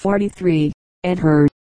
43. Ed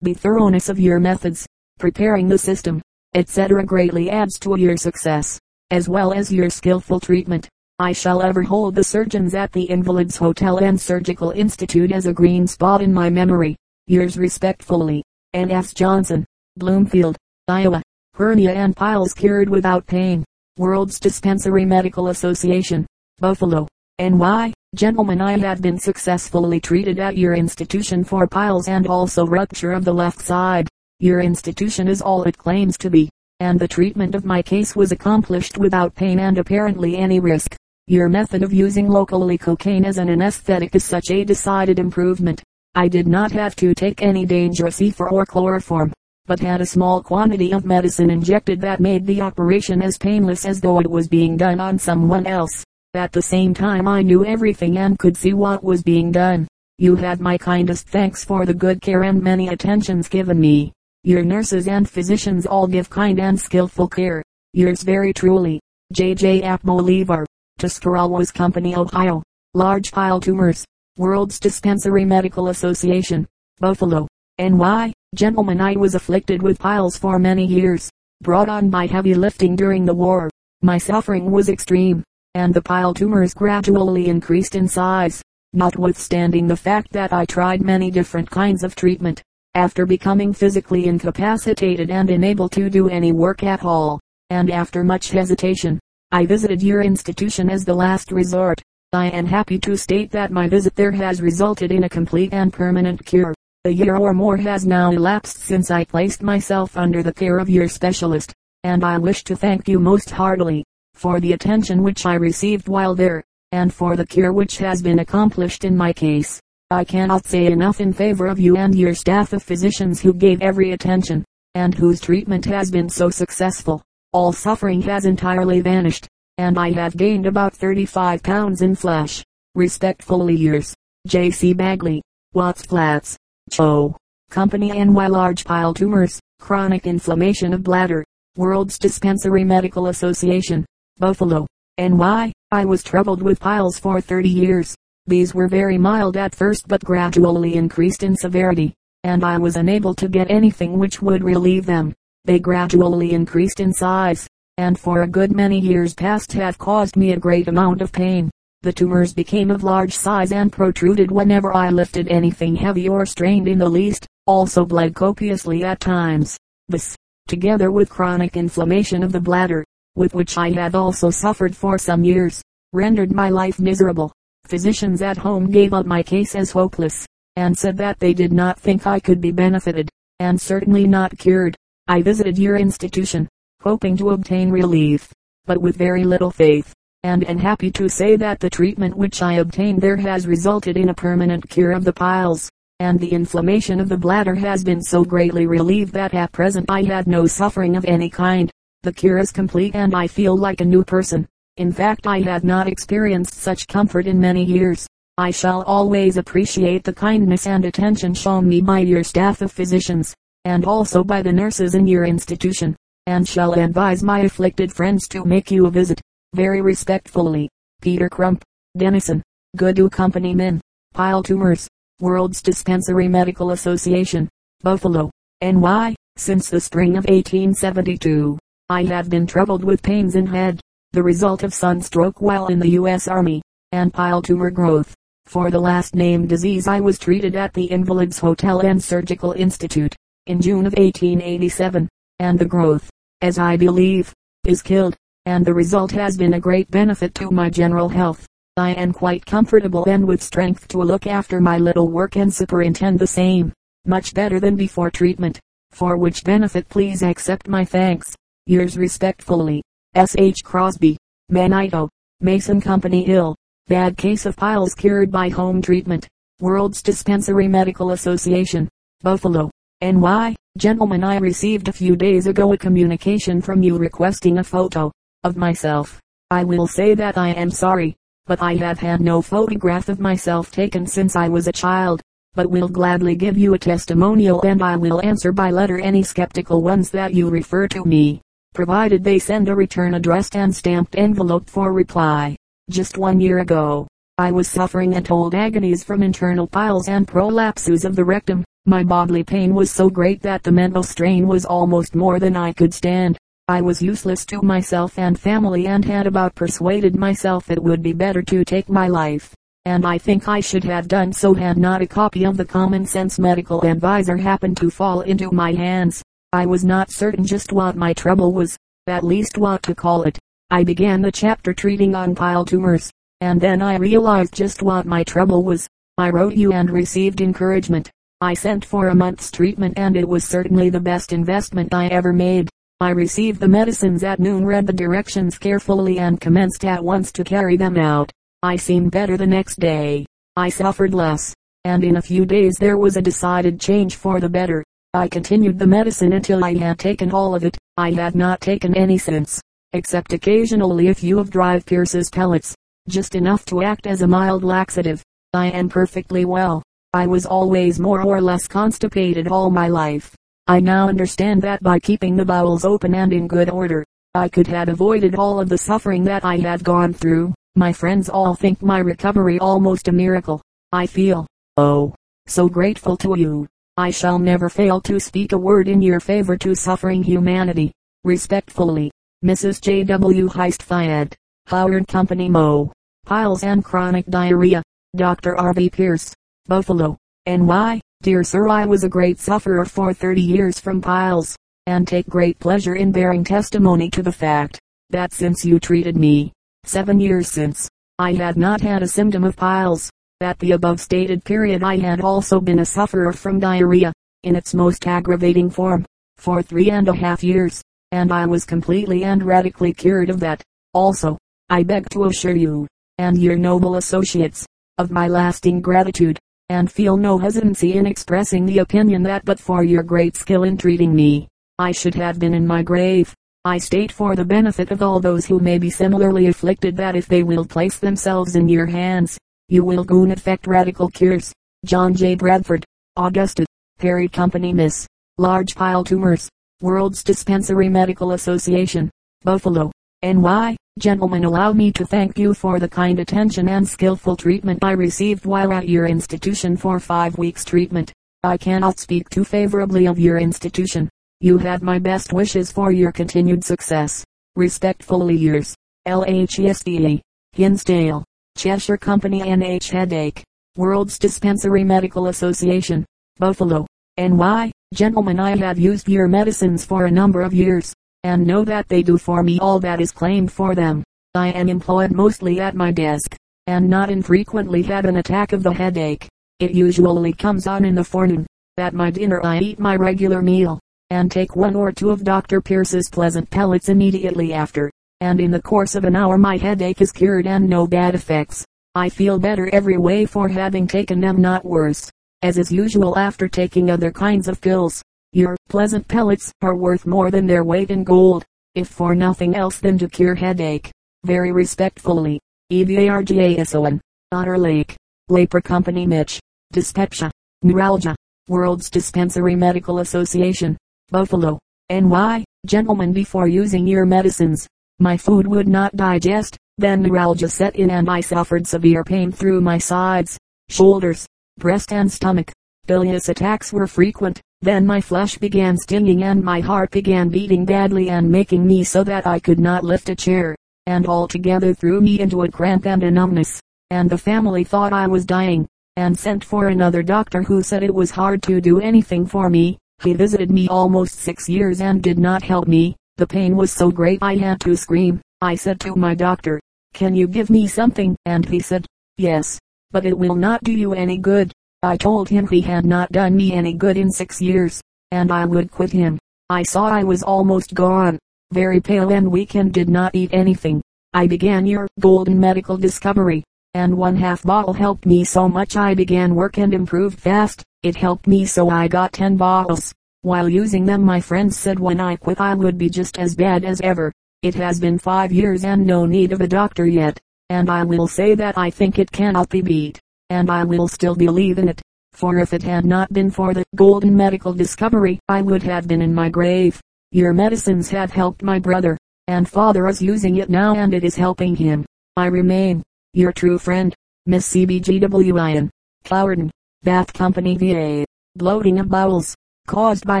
The thoroughness of your methods, preparing the system, etc. greatly adds to your success, as well as your skillful treatment. I shall ever hold the surgeons at the Invalids Hotel and Surgical Institute as a green spot in my memory. Yours respectfully, N. S. Johnson, Bloomfield, Iowa. Hernia and piles cured without pain. World's Dispensary Medical Association, Buffalo, N.Y. Gentlemen, I have been successfully treated at your institution for piles and also rupture of the left side. Your institution is all it claims to be, and the treatment of my case was accomplished without pain and apparently any risk. Your method of using locally cocaine as an anesthetic is such a decided improvement. I did not have to take any dangerous ether or chloroform, but had a small quantity of medicine injected that made the operation as painless as though it was being done on someone else. At the same time I knew everything and could see what was being done. You had my kindest thanks for the good care and many attentions given me. Your nurses and physicians all give kind and skillful care. Yours very truly, J. J. Apmolivar. Tuscarawas Company, Ohio. Large pile tumors. World's Dispensary Medical Association. Buffalo. N.Y. Gentlemen, I was afflicted with piles for many years, brought on by heavy lifting during the war. My suffering was extreme, and the pile tumors gradually increased in size, notwithstanding the fact that I tried many different kinds of treatment. After becoming physically incapacitated and unable to do any work at all, and after much hesitation, I visited your institution as the last resort. I am happy to state that my visit there has resulted in a complete and permanent cure. A year or more has now elapsed since I placed myself under the care of your specialist, and I wish to thank you most heartily for the attention which I received while there, and for the cure which has been accomplished in my case. I cannot say enough in favor of you and your staff of physicians who gave every attention, and whose treatment has been so successful. All suffering has entirely vanished, and I have gained about 35 pounds in flesh. Respectfully yours, J.C. Bagley, Watts Flats, Cho. Company NY Large Pile Tumors, Chronic Inflammation of Bladder, World's Dispensary Medical Association, Buffalo, NY. I was troubled with piles for 30 years. These were very mild at first but gradually increased in severity, and I was unable to get anything which would relieve them. They gradually increased in size, and for a good many years past have caused me a great amount of pain. The tumors became of large size and protruded whenever I lifted anything heavy or strained in the least, also bled copiously at times. This, together with chronic inflammation of the bladder, with which I had also suffered for some years, rendered my life miserable. Physicians at home gave up my case as hopeless, and said that they did not think I could be benefited, and certainly not cured. I visited your institution, hoping to obtain relief, but with very little faith, and am happy to say that the treatment which I obtained there has resulted in a permanent cure of the piles, and the inflammation of the bladder has been so greatly relieved that at present I had no suffering of any kind. The cure is complete and I feel like a new person. In fact I have not experienced such comfort in many years. I shall always appreciate the kindness and attention shown me by your staff of physicians, and also by the nurses in your institution, and shall advise my afflicted friends to make you a visit. Very respectfully, Peter Crump, Denison, Goodoo Company Men, Pile Tumors, World's Dispensary Medical Association, Buffalo, NY. Since the spring of 1872, I have been troubled with pains in head, the result of sunstroke while in the U.S. Army, and pile tumor growth. For the last named disease I was treated at the Invalids Hotel and Surgical Institute, in June of 1887, and the growth, as I believe, is killed, and the result has been a great benefit to my general health. I am quite comfortable and with strength to look after my little work and superintend the same, much better than before treatment, for which benefit please accept my thanks. Yours respectfully, S. H. Crosby, Manito, Mason Company ill. Bad case of piles cured by home treatment. World's Dispensary Medical Association, Buffalo, NY. Gentlemen, I received a few days ago a communication from you requesting a photo of myself. I will say that I am sorry, but I have had no photograph of myself taken since I was a child, but will gladly give you a testimonial and I will answer by letter any skeptical ones that you refer to me provided they send a return addressed and stamped envelope for reply. Just one year ago, I was suffering at old agonies from internal piles and prolapses of the rectum. My bodily pain was so great that the mental strain was almost more than I could stand. I was useless to myself and family and had about persuaded myself it would be better to take my life. And I think I should have done so had not a copy of the Common Sense Medical Advisor happened to fall into my hands. I was not certain just what my trouble was, at least what to call it. I began the chapter treating on pile tumors, and then I realized just what my trouble was. I wrote you and received encouragement. I sent for a month's treatment and it was certainly the best investment I ever made. I received the medicines at noon read the directions carefully and commenced at once to carry them out. I seemed better the next day. I suffered less, and in a few days there was a decided change for the better. I continued the medicine until I had taken all of it. I had not taken any since, except occasionally a few of Drive Pierce's pellets, just enough to act as a mild laxative. I am perfectly well. I was always more or less constipated all my life. I now understand that by keeping the bowels open and in good order, I could have avoided all of the suffering that I had gone through. My friends all think my recovery almost a miracle. I feel, oh, so grateful to you. I shall never fail to speak a word in your favor to suffering humanity. Respectfully, Mrs. J. W. Heist Fayette, Howard Company Mo. Piles and chronic diarrhea. Dr. R. V. Pierce. Buffalo, N.Y. Dear sir I was a great sufferer for 30 years from piles, and take great pleasure in bearing testimony to the fact, that since you treated me, seven years since, I had not had a symptom of piles. At the above stated period I had also been a sufferer from diarrhea, in its most aggravating form, for three and a half years, and I was completely and radically cured of that. Also, I beg to assure you, and your noble associates, of my lasting gratitude and feel no hesitancy in expressing the opinion that but for your great skill in treating me, I should have been in my grave. I state for the benefit of all those who may be similarly afflicted that if they will place themselves in your hands, you will goon effect radical cures. John J. Bradford, Augusta, Perry Company Miss, Large Pile Tumors, World's Dispensary Medical Association, Buffalo, NY. Gentlemen allow me to thank you for the kind attention and skillful treatment I received while at your institution for five weeks treatment. I cannot speak too favorably of your institution. You have my best wishes for your continued success. Respectfully yours, LHESDA, Hinsdale, Cheshire Company NH Headache, World's Dispensary Medical Association, Buffalo, NY. Gentlemen I have used your medicines for a number of years and know that they do for me all that is claimed for them. I am employed mostly at my desk, and not infrequently have an attack of the headache. It usually comes on in the forenoon. At my dinner I eat my regular meal, and take one or two of Dr. Pierce's pleasant pellets immediately after, and in the course of an hour my headache is cured and no bad effects. I feel better every way for having taken them not worse, as is usual after taking other kinds of pills. Your pleasant pellets are worth more than their weight in gold, if for nothing else than to cure headache. Very respectfully, EVARGASON, Otter Lake, Lapeer Company Mitch, Dyspepsia, Neuralgia, World's Dispensary Medical Association, Buffalo, NY. Gentlemen before using your medicines, my food would not digest, then neuralgia set in and I suffered severe pain through my sides, shoulders, breast and stomach. Bilious attacks were frequent. Then my flesh began stinging and my heart began beating badly and making me so that I could not lift a chair, and altogether threw me into a cramp and a numbness, and the family thought I was dying, and sent for another doctor who said it was hard to do anything for me. He visited me almost six years and did not help me. The pain was so great I had to scream. I said to my doctor, can you give me something? And he said, yes, but it will not do you any good. I told him he had not done me any good in six years, and I would quit him. I saw I was almost gone, very pale and weak and did not eat anything. I began your golden medical discovery, and one half bottle helped me so much I began work and improved fast. It helped me so I got ten bottles. While using them my friends said when I quit I would be just as bad as ever. It has been five years and no need of a doctor yet, and I will say that I think it cannot be beat and I will still believe in it. For if it had not been for the golden medical discovery, I would have been in my grave. Your medicines have helped my brother, and father is using it now and it is helping him. I remain, your true friend, Miss CBGWIN. Clowerton. Bath Company VA. Bloating of bowels. Caused by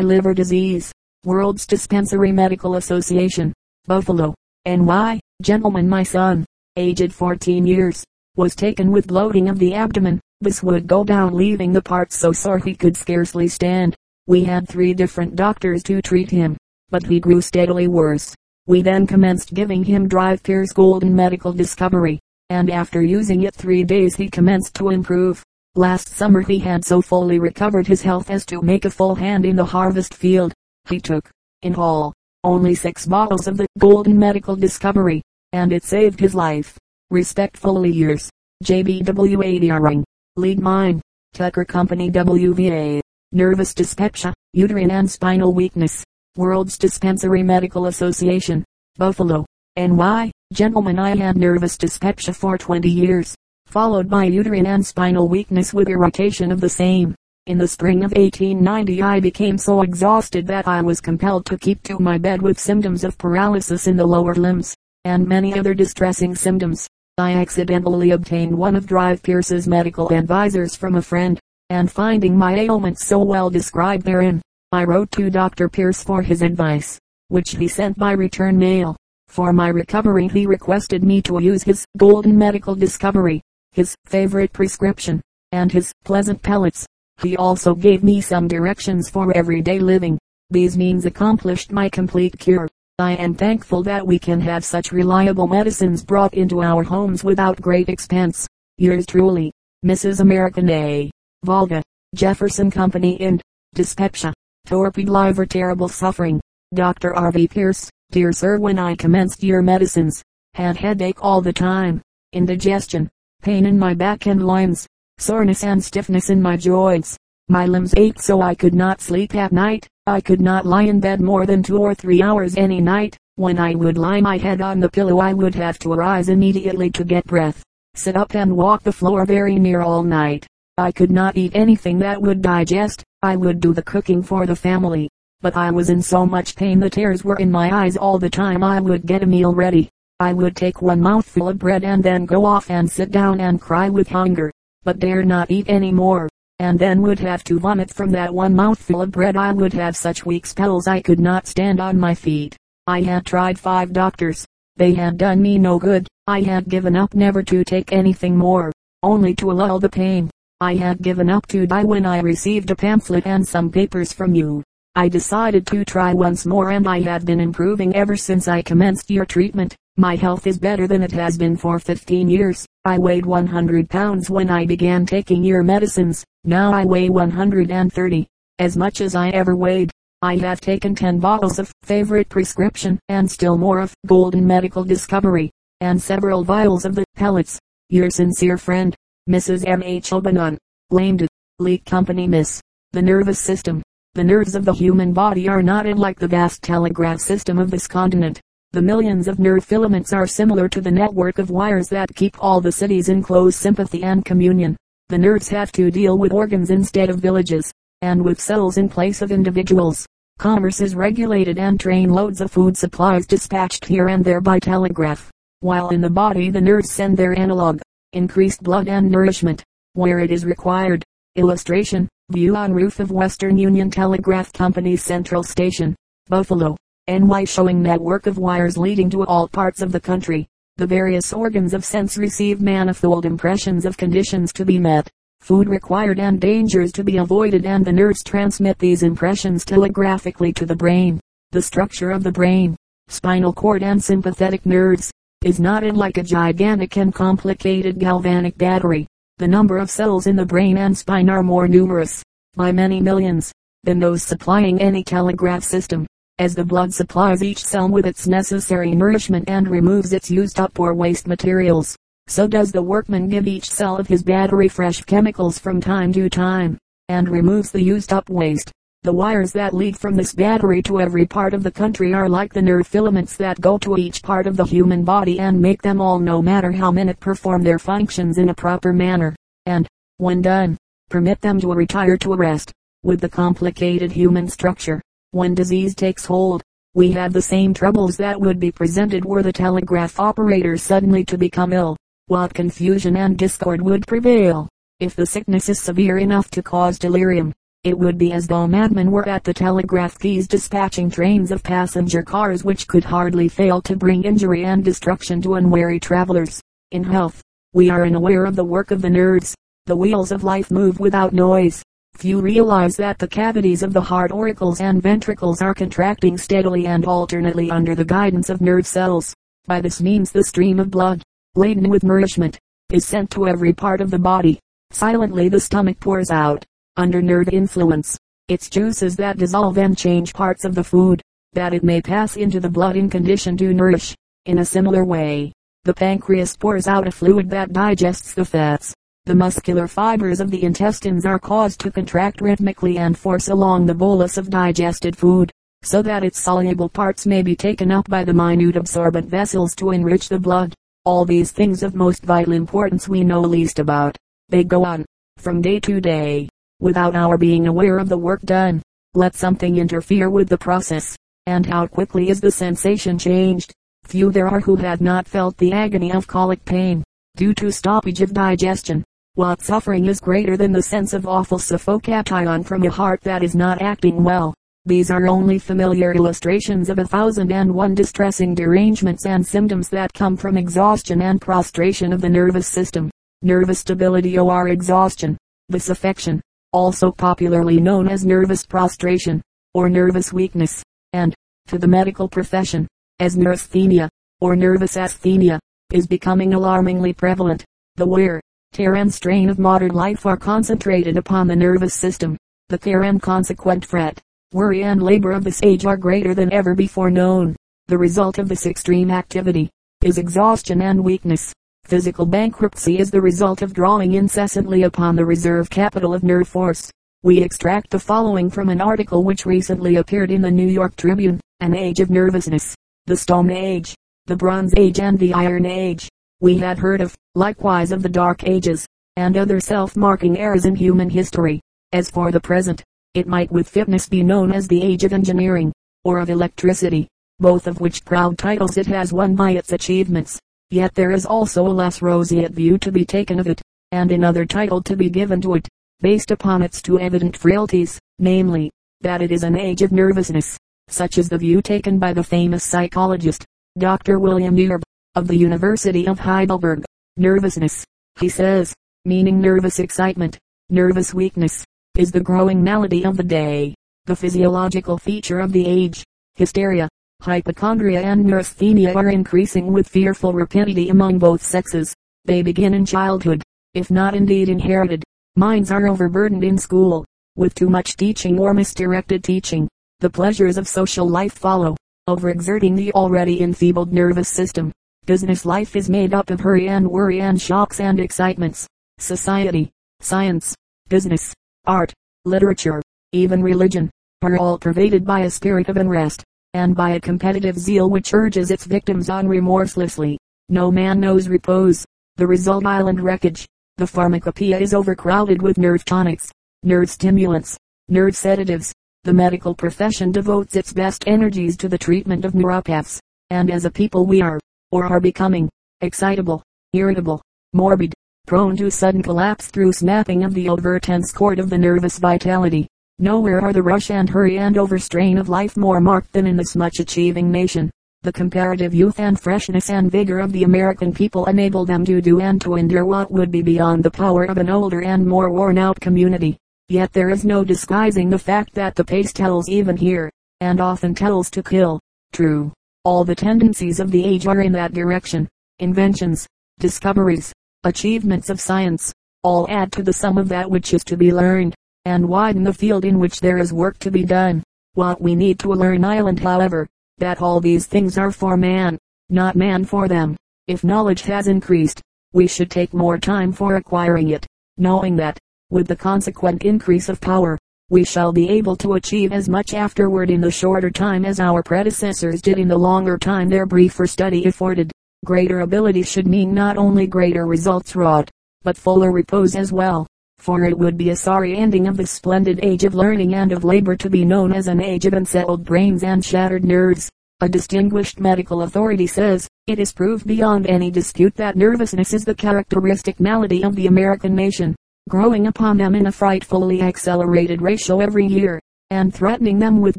liver disease. World's Dispensary Medical Association. Buffalo. NY. Gentleman my son. Aged 14 years. Was taken with bloating of the abdomen. This would go down leaving the parts so sore he could scarcely stand. We had three different doctors to treat him, but he grew steadily worse. We then commenced giving him Drive Pierce Golden Medical Discovery, and after using it three days he commenced to improve. Last summer he had so fully recovered his health as to make a full hand in the harvest field. He took, in all, only six bottles of the Golden Medical Discovery, and it saved his life. Respectfully yours, JBW Ring, Lead mine, Tucker Company WVA. Nervous dyspepsia, uterine and spinal weakness. World's Dispensary Medical Association. Buffalo. NY. Gentlemen I had nervous dyspepsia for 20 years, followed by uterine and spinal weakness with irritation of the same. In the spring of 1890 I became so exhausted that I was compelled to keep to my bed with symptoms of paralysis in the lower limbs, and many other distressing symptoms. I accidentally obtained one of Drive Pierce's medical advisers from a friend, and finding my ailments so well described therein, I wrote to Dr. Pierce for his advice, which he sent by return mail. For my recovery he requested me to use his Golden Medical Discovery, his favorite prescription, and his pleasant pellets. He also gave me some directions for everyday living. These means accomplished my complete cure. I am thankful that we can have such reliable medicines brought into our homes without great expense. Yours truly, Mrs. American A. Volga, Jefferson Company and Dyspepsia, Torpid liver terrible suffering. Dr. R. V. Pierce, dear sir when I commenced your medicines, had headache all the time, indigestion, pain in my back and loins, soreness and stiffness in my joints. My limbs ached so I could not sleep at night. I could not lie in bed more than two or three hours any night. When I would lie my head on the pillow I would have to arise immediately to get breath, sit up and walk the floor very near all night. I could not eat anything that would digest. I would do the cooking for the family. But I was in so much pain the tears were in my eyes all the time I would get a meal ready. I would take one mouthful of bread and then go off and sit down and cry with hunger but dare not eat any more, and then would have to vomit from that one mouthful of bread. I would have such weak spells I could not stand on my feet. I had tried five doctors. They had done me no good. I had given up never to take anything more, only to lull the pain. I had given up to die when I received a pamphlet and some papers from you. I decided to try once more and I have been improving ever since I commenced your treatment. My health is better than it has been for 15 years. I weighed 100 pounds when I began taking your medicines. Now I weigh 130, as much as I ever weighed. I have taken 10 bottles of favorite prescription and still more of golden medical discovery and several vials of the pellets. Your sincere friend, Mrs. M. H. Obanon. Blamed. Leake Company Miss. The nervous system. The nerves of the human body are not unlike the vast telegraph system of this continent. The millions of nerve filaments are similar to the network of wires that keep all the cities in close sympathy and communion. The nerves have to deal with organs instead of villages, and with cells in place of individuals. Commerce is regulated and train loads of food supplies dispatched here and there by telegraph. While in the body the nerves send their analog, increased blood and nourishment, where it is required. Illustration, view on roof of Western Union Telegraph Company's Central Station, Buffalo. NY showing network of wires leading to all parts of the country. The various organs of sense receive manifold impressions of conditions to be met, food required and dangers to be avoided and the nerves transmit these impressions telegraphically to the brain. The structure of the brain, spinal cord and sympathetic nerves, is not unlike a gigantic and complicated galvanic battery. The number of cells in the brain and spine are more numerous, by many millions, than those supplying any telegraph system. As the blood supplies each cell with its necessary nourishment and removes its used up or waste materials, so does the workman give each cell of his battery fresh chemicals from time to time, and removes the used up waste. The wires that lead from this battery to every part of the country are like the nerve filaments that go to each part of the human body and make them all no matter how minute perform their functions in a proper manner, and, when done, permit them to retire to a rest. With the complicated human structure, when disease takes hold, we have the same troubles that would be presented were the telegraph operator suddenly to become ill. what confusion and discord would prevail. If the sickness is severe enough to cause delirium, it would be as though madmen were at the telegraph keys dispatching trains of passenger cars which could hardly fail to bring injury and destruction to unwary travelers. In health, we are unaware of the work of the nerves. The wheels of life move without noise. Few realize that the cavities of the heart auricles and ventricles are contracting steadily and alternately under the guidance of nerve cells. By this means the stream of blood, laden with nourishment, is sent to every part of the body. Silently the stomach pours out, under nerve influence, its juices that dissolve and change parts of the food, that it may pass into the blood in condition to nourish. In a similar way, the pancreas pours out a fluid that digests the fats. The muscular fibers of the intestines are caused to contract rhythmically and force along the bolus of digested food, so that its soluble parts may be taken up by the minute absorbent vessels to enrich the blood. All these things of most vital importance we know least about. They go on, from day to day, without our being aware of the work done. Let something interfere with the process, and how quickly is the sensation changed. Few there are who have not felt the agony of colic pain, due to stoppage of digestion. What suffering is greater than the sense of awful suffocation from a heart that is not acting well? These are only familiar illustrations of a thousand and one distressing derangements and symptoms that come from exhaustion and prostration of the nervous system. Nervous debility or exhaustion, this affection, also popularly known as nervous prostration, or nervous weakness, and, to the medical profession, as neurasthenia, or nervous asthenia, is becoming alarmingly prevalent. The wear, tear and strain of modern life are concentrated upon the nervous system. The care and consequent fret, worry and labor of this age are greater than ever before known. The result of this extreme activity, is exhaustion and weakness. Physical bankruptcy is the result of drawing incessantly upon the reserve capital of nerve force. We extract the following from an article which recently appeared in the New York Tribune, An Age of Nervousness, the Stone Age, the Bronze Age and the Iron Age. We had heard of, likewise of the Dark Ages, and other self-marking eras in human history. As for the present, it might with fitness be known as the Age of Engineering, or of Electricity, both of which proud titles it has won by its achievements. Yet there is also a less roseate view to be taken of it, and another title to be given to it, based upon its two evident frailties, namely, that it is an age of nervousness. Such is the view taken by the famous psychologist, Dr. William Erb, of the University of Heidelberg. Nervousness, he says, meaning nervous excitement, nervous weakness, is the growing malady of the day, the physiological feature of the age. Hysteria, Hypochondria and neurasthenia are increasing with fearful rapidity among both sexes. They begin in childhood, if not indeed inherited. Minds are overburdened in school, with too much teaching or misdirected teaching. The pleasures of social life follow, overexerting the already enfeebled nervous system. Business life is made up of hurry and worry and shocks and excitements. Society, science, business, art, literature, even religion, are all pervaded by a spirit of unrest and by a competitive zeal which urges its victims on remorselessly. No man knows repose. The result island wreckage. The pharmacopoeia is overcrowded with nerve tonics, nerve stimulants, nerve sedatives. The medical profession devotes its best energies to the treatment of neuropaths, and as a people we are, or are becoming, excitable, irritable, morbid, prone to sudden collapse through snapping of the overtense cord of the nervous vitality. Nowhere are the rush and hurry and overstrain of life more marked than in this much achieving nation. The comparative youth and freshness and vigor of the American people enable them to do and to endure what would be beyond the power of an older and more worn out community. Yet there is no disguising the fact that the pace tells even here, and often tells to kill. True, all the tendencies of the age are in that direction. Inventions, discoveries, achievements of science, all add to the sum of that which is to be learned and widen the field in which there is work to be done. What we need to learn island however, that all these things are for man, not man for them. If knowledge has increased, we should take more time for acquiring it, knowing that, with the consequent increase of power, we shall be able to achieve as much afterward in the shorter time as our predecessors did in the longer time their briefer study afforded. Greater ability should mean not only greater results wrought, but fuller repose as well for it would be a sorry ending of the splendid age of learning and of labor to be known as an age of unsettled brains and shattered nerves. A distinguished medical authority says, it is proved beyond any dispute that nervousness is the characteristic malady of the American nation, growing upon them in a frightfully accelerated ratio every year, and threatening them with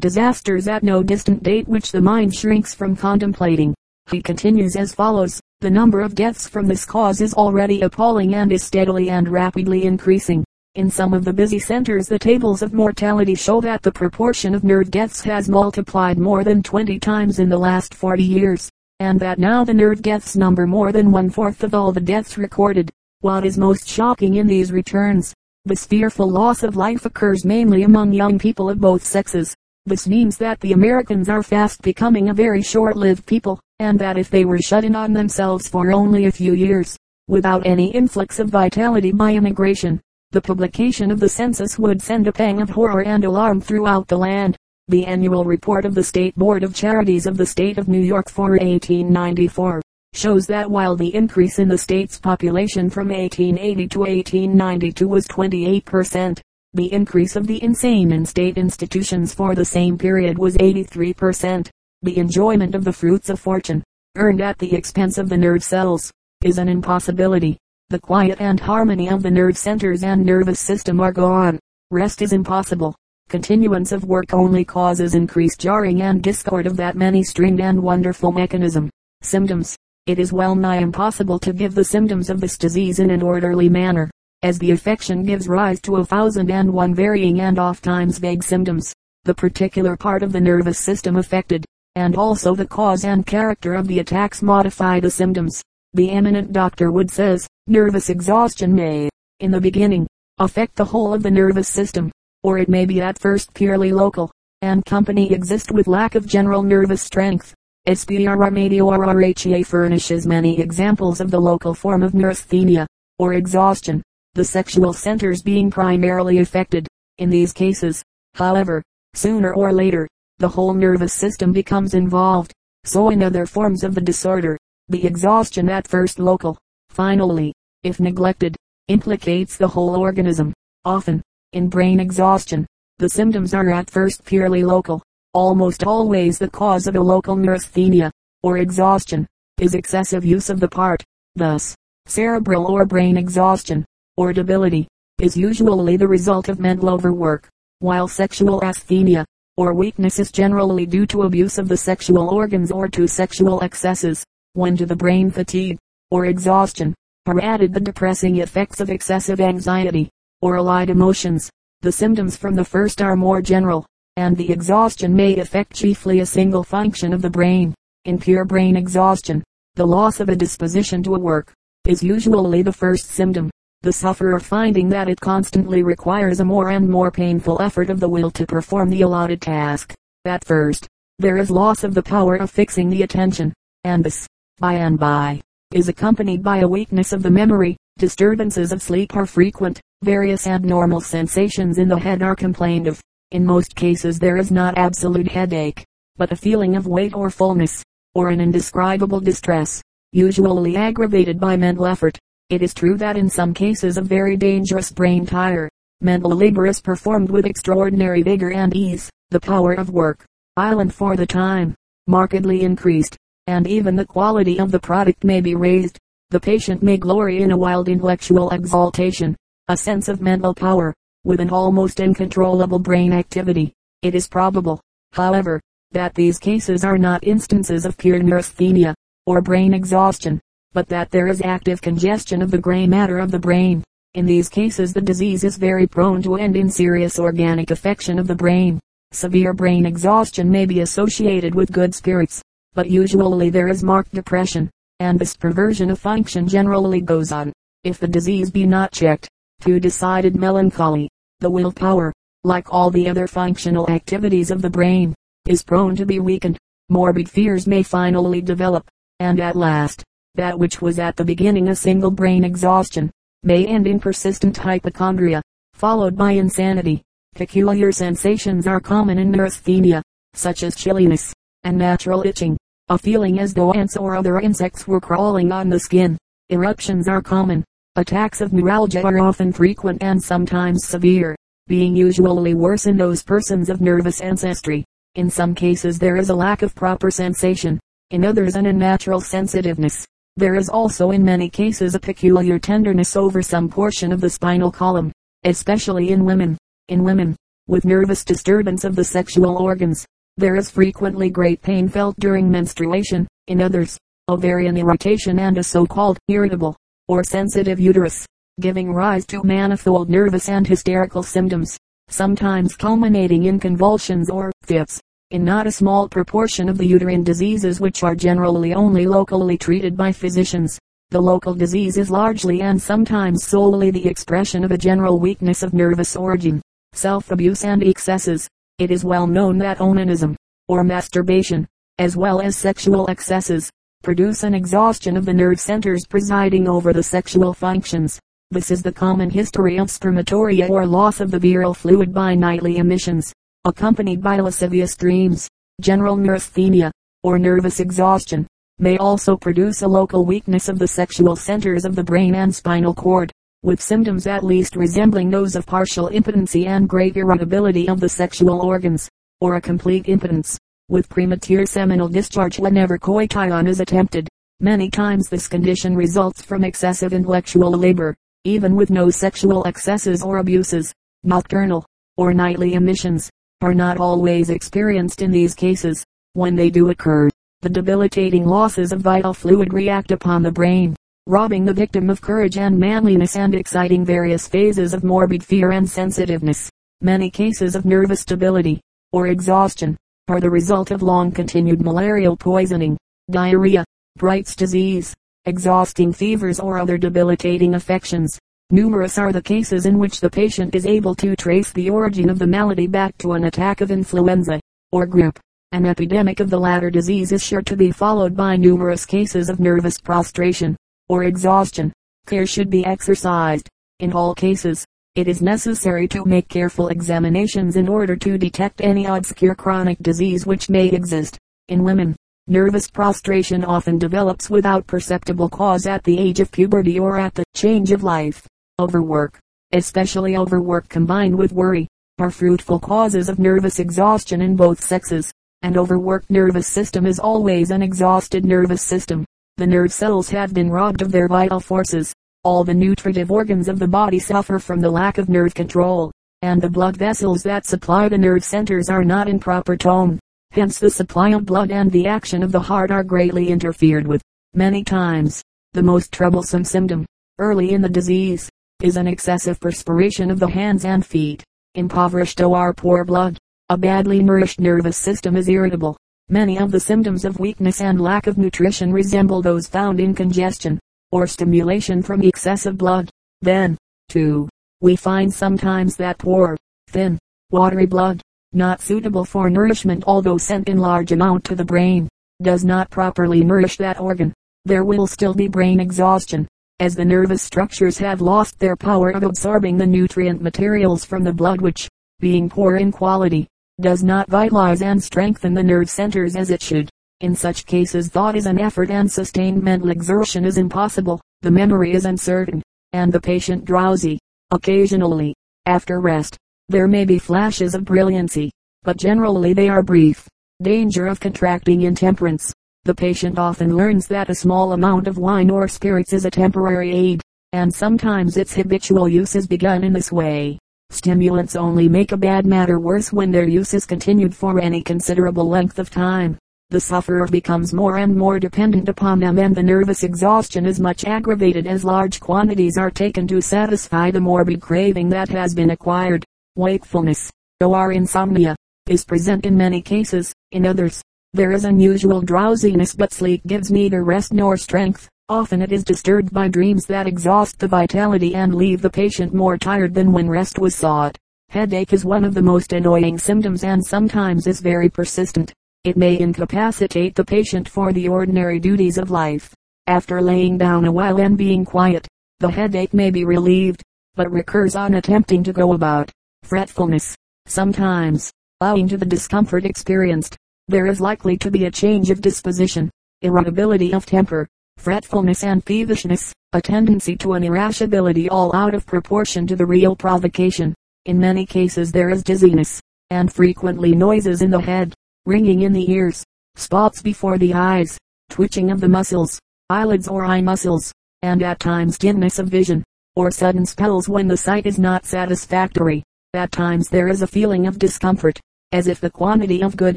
disasters at no distant date which the mind shrinks from contemplating. He continues as follows, the number of deaths from this cause is already appalling and is steadily and rapidly increasing. In some of the busy centers the tables of mortality show that the proportion of nerve deaths has multiplied more than 20 times in the last 40 years, and that now the nerve deaths number more than one-fourth of all the deaths recorded. What is most shocking in these returns, this fearful loss of life occurs mainly among young people of both sexes. This means that the Americans are fast becoming a very short-lived people, and that if they were shut in on themselves for only a few years, without any influx of vitality by immigration, the publication of the census would send a pang of horror and alarm throughout the land. The annual report of the State Board of Charities of the State of New York for 1894 shows that while the increase in the state's population from 1880 to 1892 was 28 per cent, the increase of the insane in state institutions for the same period was 83 per cent. The enjoyment of the fruits of fortune, earned at the expense of the nerve cells, is an impossibility. The quiet and harmony of the nerve centers and nervous system are gone. Rest is impossible. Continuance of work only causes increased jarring and discord of that many stringed and wonderful mechanism. Symptoms. It is well nigh impossible to give the symptoms of this disease in an orderly manner, as the affection gives rise to a thousand and one varying and oft times vague symptoms. The particular part of the nervous system affected, and also the cause and character of the attacks modify the symptoms. The eminent Dr. Wood says, nervous exhaustion may, in the beginning, affect the whole of the nervous system, or it may be at first purely local, and company exist with lack of general nervous strength. Spermatorrhea furnishes many examples of the local form of neurasthenia, or exhaustion, the sexual centers being primarily affected. In these cases, however, sooner or later, the whole nervous system becomes involved. So in other forms of the disorder, the exhaustion at first local, finally, if neglected, implicates the whole organism. Often, in brain exhaustion, the symptoms are at first purely local. Almost always the cause of a local neurasthenia, or exhaustion, is excessive use of the part. Thus, cerebral or brain exhaustion, or debility, is usually the result of mental overwork, while sexual asthenia, or weakness is generally due to abuse of the sexual organs or to sexual excesses when to the brain fatigue, or exhaustion, are added the depressing effects of excessive anxiety, or allied emotions. The symptoms from the first are more general, and the exhaustion may affect chiefly a single function of the brain. In pure brain exhaustion, the loss of a disposition to a work, is usually the first symptom. The sufferer finding that it constantly requires a more and more painful effort of the will to perform the allotted task. At first, there is loss of the power of fixing the attention, and this, by and by, is accompanied by a weakness of the memory. Disturbances of sleep are frequent. Various abnormal sensations in the head are complained of. In most cases there is not absolute headache, but a feeling of weight or fullness, or an indescribable distress, usually aggravated by mental effort. It is true that in some cases of very dangerous brain tire, mental labor is performed with extraordinary vigor and ease. The power of work, island for the time, markedly increased and even the quality of the product may be raised. The patient may glory in a wild intellectual exaltation, a sense of mental power, with an almost uncontrollable brain activity. It is probable, however, that these cases are not instances of pure neurasthenia, or brain exhaustion, but that there is active congestion of the gray matter of the brain. In these cases the disease is very prone to end in serious organic affection of the brain. Severe brain exhaustion may be associated with good spirits, but usually there is marked depression, and this perversion of function generally goes on, if the disease be not checked, to decided melancholy. The willpower, like all the other functional activities of the brain, is prone to be weakened. Morbid fears may finally develop, and at last, that which was at the beginning a single brain exhaustion, may end in persistent hypochondria, followed by insanity. Peculiar sensations are common in neurasthenia, such as chilliness, and natural itching a feeling as though ants or other insects were crawling on the skin. Eruptions are common. Attacks of neuralgia are often frequent and sometimes severe, being usually worse in those persons of nervous ancestry. In some cases there is a lack of proper sensation, in others an unnatural sensitiveness. There is also in many cases a peculiar tenderness over some portion of the spinal column, especially in women. In women, with nervous disturbance of the sexual organs, there is frequently great pain felt during menstruation. In others, ovarian irritation and a so-called irritable or sensitive uterus, giving rise to manifold nervous and hysterical symptoms, sometimes culminating in convulsions or fits. In not a small proportion of the uterine diseases which are generally only locally treated by physicians, the local disease is largely and sometimes solely the expression of a general weakness of nervous origin, self-abuse and excesses. It is well known that onanism, or masturbation, as well as sexual excesses, produce an exhaustion of the nerve centers presiding over the sexual functions. This is the common history of spermatorrhea or loss of the virile fluid by nightly emissions, accompanied by lascivious dreams. General neurasthenia, or nervous exhaustion, may also produce a local weakness of the sexual centers of the brain and spinal cord, with symptoms at least resembling those of partial impotency and great irritability of the sexual organs, or a complete impotence with premature seminal discharge whenever coition is attempted. Many times this condition results from excessive intellectual labor, even with no sexual excesses or abuses. Nocturnal, or nightly emissions, are not always experienced in these cases. When they do occur, the debilitating losses of vital fluid react upon the brain, robbing the victim of courage and manliness and exciting various phases of morbid fear and sensitiveness. Many cases of nervous debility, or exhaustion, are the result of long continued malarial poisoning, diarrhea, Bright's disease, exhausting fevers or other debilitating affections. Numerous are the cases in which the patient is able to trace the origin of the malady back to an attack of influenza, or grippe. An epidemic of the latter disease is sure to be followed by numerous cases of nervous prostration, or exhaustion. Care should be exercised. In all cases, it is necessary to make careful examinations in order to detect any obscure chronic disease which may exist. In women, nervous prostration often develops without perceptible cause at the age of puberty or at the change of life. Overwork, especially overwork combined with worry, are fruitful causes of nervous exhaustion in both sexes. An overworked nervous system is always an exhausted nervous system. The nerve cells have been robbed of their vital forces all the nutritive organs of the body suffer from the lack of nerve control, and the blood vessels that supply the nerve centers are not in proper tone. Hence the supply of blood and the action of the heart are greatly interfered with. Many times, the most troublesome symptom, early in the disease, is an excessive perspiration of the hands and feet. Impoverished or poor blood, a badly nourished nervous system is irritable. Many of the symptoms of weakness and lack of nutrition resemble those found in congestion or stimulation from excessive blood. Then, too, we find sometimes that poor, thin, watery blood, not suitable for nourishment although sent in large amount to the brain, does not properly nourish that organ. There will still be brain exhaustion, as the nervous structures have lost their power of absorbing the nutrient materials from the blood which, being poor in quality, does not vitalize and strengthen the nerve centers as it should. In such cases thought is an effort and sustained mental exertion is impossible, the memory is uncertain, and the patient drowsy. Occasionally, after rest, there may be flashes of brilliancy, but generally they are brief. Danger of contracting intemperance. The patient often learns that a small amount of wine or spirits is a temporary aid, and sometimes its habitual use is begun in this way. Stimulants only make a bad matter worse when their use is continued for any considerable length of time the sufferer becomes more and more dependent upon them and the nervous exhaustion is much aggravated as large quantities are taken to satisfy the morbid craving that has been acquired. Wakefulness, or insomnia, is present in many cases, in others, there is unusual drowsiness but sleep gives neither rest nor strength. Often it is disturbed by dreams that exhaust the vitality and leave the patient more tired than when rest was sought. Headache is one of the most annoying symptoms and sometimes is very persistent. It may incapacitate the patient for the ordinary duties of life. After laying down a while and being quiet, the headache may be relieved, but recurs on attempting to go about. Fretfulness. Sometimes, owing to the discomfort experienced, there is likely to be a change of disposition, irritability of temper, fretfulness and peevishness, a tendency to an irascibility all out of proportion to the real provocation. In many cases there is dizziness, and frequently noises in the head ringing in the ears, spots before the eyes, twitching of the muscles, eyelids or eye muscles, and at times dimness of vision, or sudden spells when the sight is not satisfactory. At times there is a feeling of discomfort, as if the quantity of good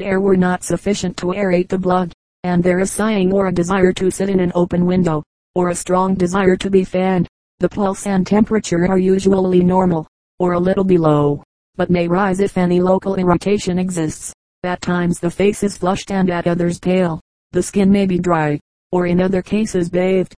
air were not sufficient to aerate the blood, and there is sighing or a desire to sit in an open window, or a strong desire to be fanned. The pulse and temperature are usually normal, or a little below, but may rise if any local irritation exists. At times the face is flushed and at others pale. The skin may be dry, or in other cases bathed,